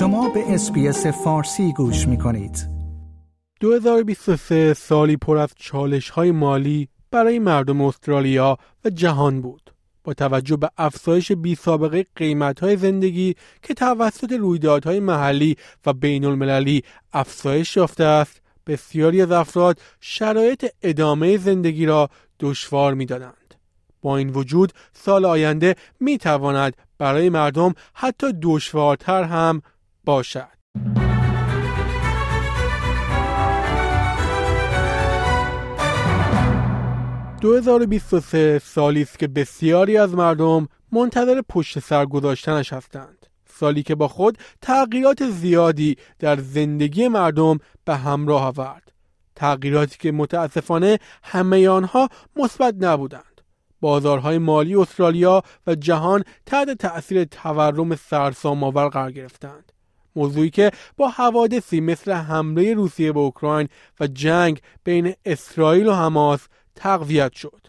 شما به اسپیس فارسی گوش می کنید. 2023 سالی پر از چالش های مالی برای مردم استرالیا و جهان بود. با توجه به افزایش بی سابقه قیمت های زندگی که توسط رویدادهای محلی و بین المللی افزایش یافته است، بسیاری از افراد شرایط ادامه زندگی را دشوار می دادند. با این وجود سال آینده می تواند برای مردم حتی دشوارتر هم باشد. (2023) سالی است که بسیاری از مردم منتظر پشت سر گذاشتنش هستند. سالی که با خود تغییرات زیادی در زندگی مردم به همراه آورد. تغییراتی که متاسفانه همه آنها مثبت نبودند. بازارهای مالی استرالیا و جهان تحت تأثیر تورم سرسام‌آور قرار گرفتند. موضوعی که با حوادثی مثل حمله روسیه به اوکراین و جنگ بین اسرائیل و حماس تقویت شد.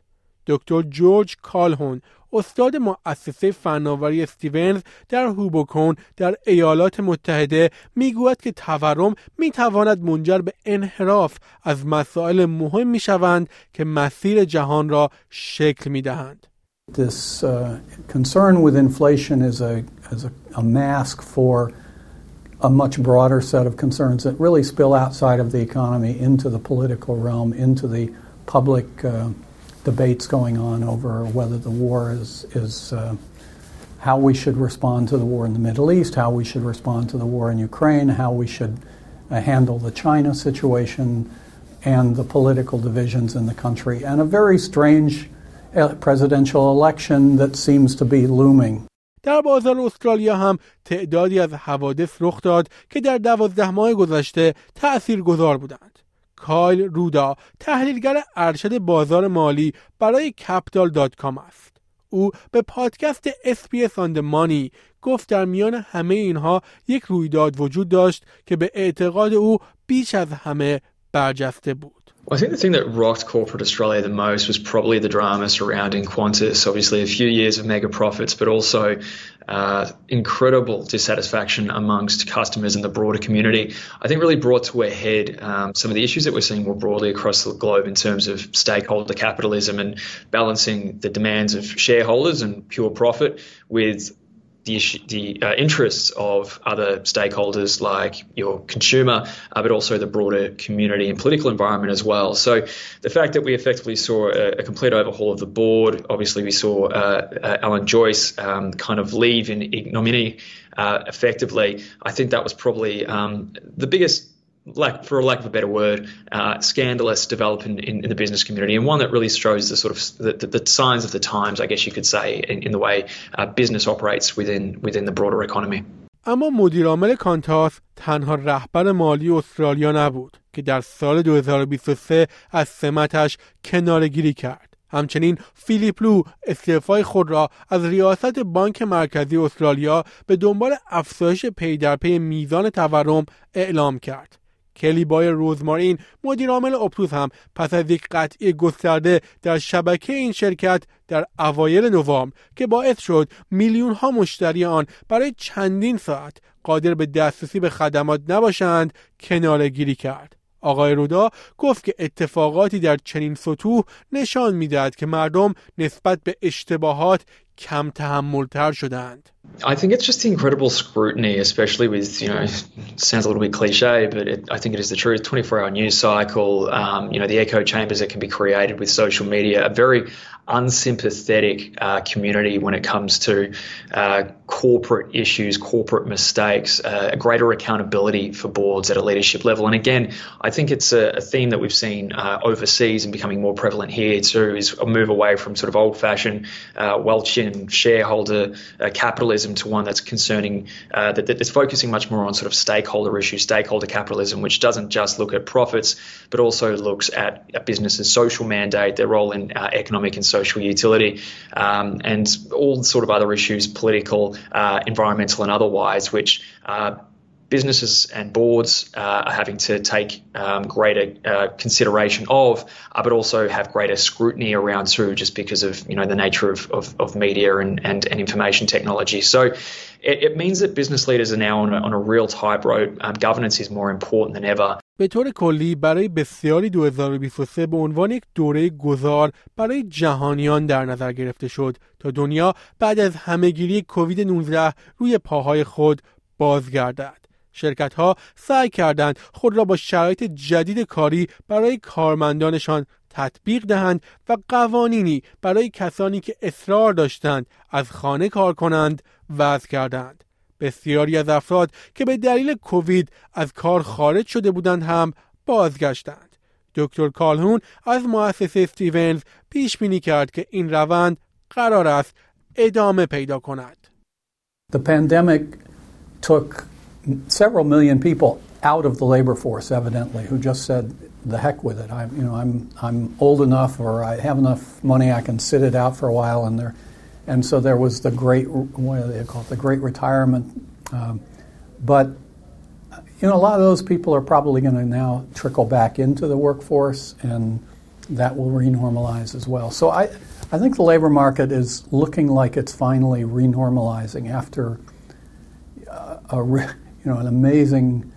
دکتر جورج کالهون استاد مؤسسه فناوری استیونز در هوبوکون در ایالات متحده می‌گوید که تورم می‌تواند منجر به انحراف از مسائل مهم می‌شوند که مسیر جهان را شکل می‌دهند. This uh, concern with inflation is a, is a, a mask for a much broader set of concerns that really spill outside of the economy into the political realm, into the public uh, debates going on over whether the war is, is uh, how we should respond to the war in the Middle East, how we should respond to the war in Ukraine, how we should uh, handle the China situation and the political divisions in the country, and a very strange uh, presidential election that seems to be looming. در بازار استرالیا هم تعدادی از حوادث رخ داد که در دوازده ماه گذشته تأثیر گذار بودند. کایل رودا تحلیلگر ارشد بازار مالی برای Capital.com است. او به پادکست SBS On the Money گفت در میان همه اینها یک رویداد وجود داشت که به اعتقاد او بیش از همه برجسته بود. I think the thing that rocked corporate Australia the most was probably the drama surrounding Qantas. Obviously, a few years of mega profits, but also uh, incredible dissatisfaction amongst customers and the broader community. I think really brought to a head um, some of the issues that we're seeing more broadly across the globe in terms of stakeholder capitalism and balancing the demands of shareholders and pure profit with the, the uh, interests of other stakeholders like your consumer, uh, but also the broader community and political environment as well. So the fact that we effectively saw a, a complete overhaul of the board, obviously we saw uh, uh Alan Joyce um, kind of leave in ignominy uh, effectively, I think that was probably um, the biggest like for lack of a better word, uh, scandalous development in, in, the business community, and one that really shows the sort of the, the, the signs of the times, I guess you could say, in, in the way uh, business operates within within the broader economy. اما مدیرعامل کانتاس تنها رهبر مالی استرالیا نبود که در سال 2023 از سمتش کناره‌گیری کرد. همچنین فیلیپ لو استعفای خود را از ریاست بانک مرکزی استرالیا به دنبال افزایش پی در پی میزان تورم اعلام کرد. کلی بای روزمارین مدیر عامل اپتوس هم پس از یک قطعی گسترده در شبکه این شرکت در اوایل نوامبر که باعث شد میلیون ها مشتری آن برای چندین ساعت قادر به دسترسی به خدمات نباشند کناره گیری کرد. آقای رودا گفت که اتفاقاتی در چنین سطوح نشان می‌دهد که مردم نسبت به اشتباهات کم تحملتر شدند. I think it's just the incredible scrutiny, especially with, you know, sounds a little bit cliche, but it, I think it is the truth. 24 hour news cycle, um, you know, the echo chambers that can be created with social media, a very unsympathetic uh, community when it comes to uh, corporate issues, corporate mistakes, uh, greater accountability for boards at a leadership level. And again, I think it's a, a theme that we've seen uh, overseas and becoming more prevalent here too, is a move away from sort of old fashioned uh, Welchian shareholder uh, capitalism to one that's concerning, uh, that, that's focusing much more on sort of stakeholder issues, stakeholder capitalism, which doesn't just look at profits, but also looks at a business's social mandate, their role in economic and social utility, um, and all sort of other issues, political, uh, environmental, and otherwise, which uh, businesses and boards uh, are having to take um, greater uh, consideration of, uh, but also have greater scrutiny around too, just because of you know the nature of, of, of media and, and, and, information technology. So it, it, means that business leaders are now on a, on a real tightrope. Um, governance is more important than ever. به طور کلی برای بسیاری 2023 به عنوان یک دوره گذار برای جهانیان در نظر گرفته شد تا دنیا بعد از همهگیری کووید 19 روی پاهای خود بازگردد. شرکت ها سعی کردند خود را با شرایط جدید کاری برای کارمندانشان تطبیق دهند و قوانینی برای کسانی که اصرار داشتند از خانه کار کنند وضع کردند. بسیاری از افراد که به دلیل کووید از کار خارج شده بودند هم بازگشتند. دکتر کالهون از مؤسسه استیونز پیش بینی کرد که این روند قرار است ادامه پیدا کند. The pandemic took several million people out of the labor force, evidently, who just said, "The heck with it! I'm, you know, I'm, I'm old enough, or I have enough money, I can sit it out for a while." And there, and so there was the great, what do they call it, the great retirement. Um, but you know, a lot of those people are probably going to now trickle back into the workforce, and that will renormalize as well. So I, I think the labor market is looking like it's finally renormalizing after uh, a, you know, an amazing,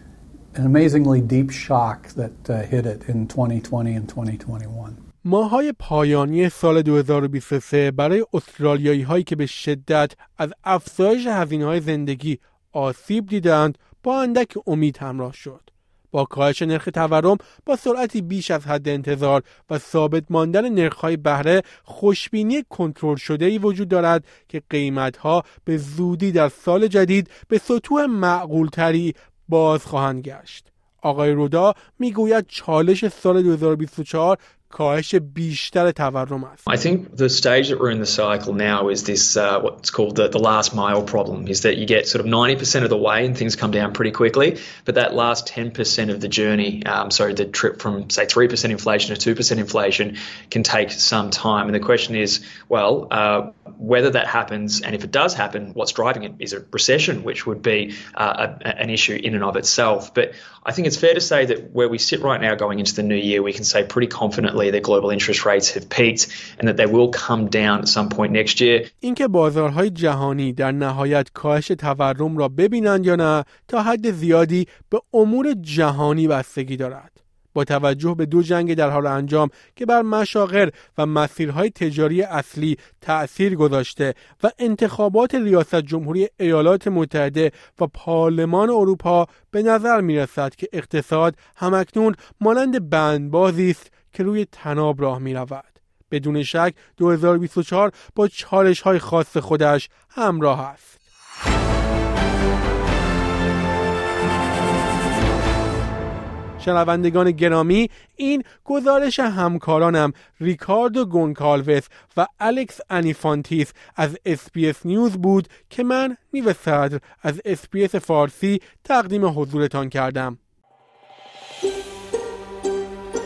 an amazingly deep shock that uh, hit it in 2020 and 2021. ماهای پایانی سال 2023 برای استرالیایی هایی که به شدت از افزایش هزینه های زندگی آسیب دیدند با اندک امید همراه شد. با کاهش نرخ تورم با سرعتی بیش از حد انتظار و ثابت ماندن نرخ‌های بهره خوشبینی کنترل شده ای وجود دارد که قیمتها به زودی در سال جدید به سطوح معقولتری باز خواهند گشت. آقای رودا می‌گوید چالش سال 2024 کاهش بیشتر تورم است. I think the stage that we're in the cycle now is this uh, what's called the, the last mile problem is that you get sort of 90% of the way and things come down pretty quickly but that last 10% of the journey um, so the trip from say 3% inflation to 2% inflation can take some time and the question is well uh, whether that happens and if it does happen what's driving it is a recession which would be uh, a, an issue in and of itself but I think it's fair to say that where we sit right now going into the new year we can say pretty confidently that global interest rates have peaked and that they will come down at some point next year. اینکه بازارهای جهانی در نهایت کاهش تورم را ببینند یا نه تا حد زیادی به امور جهانی بستگی دارد. با توجه به دو جنگ در حال انجام که بر مشاغل و مسیرهای تجاری اصلی تأثیر گذاشته و انتخابات ریاست جمهوری ایالات متحده و پارلمان اروپا به نظر می رسد که اقتصاد همکنون مانند بندبازی است که روی طناب راه می رود. بدون شک 2024 با چالش های خاص خودش همراه است. شنوندگان گرامی این گزارش همکارانم ریکاردو گونکالوس و الکس انیفانتیس از SBS News بود که من نیو صدر از SBS فارسی تقدیم حضورتان کردم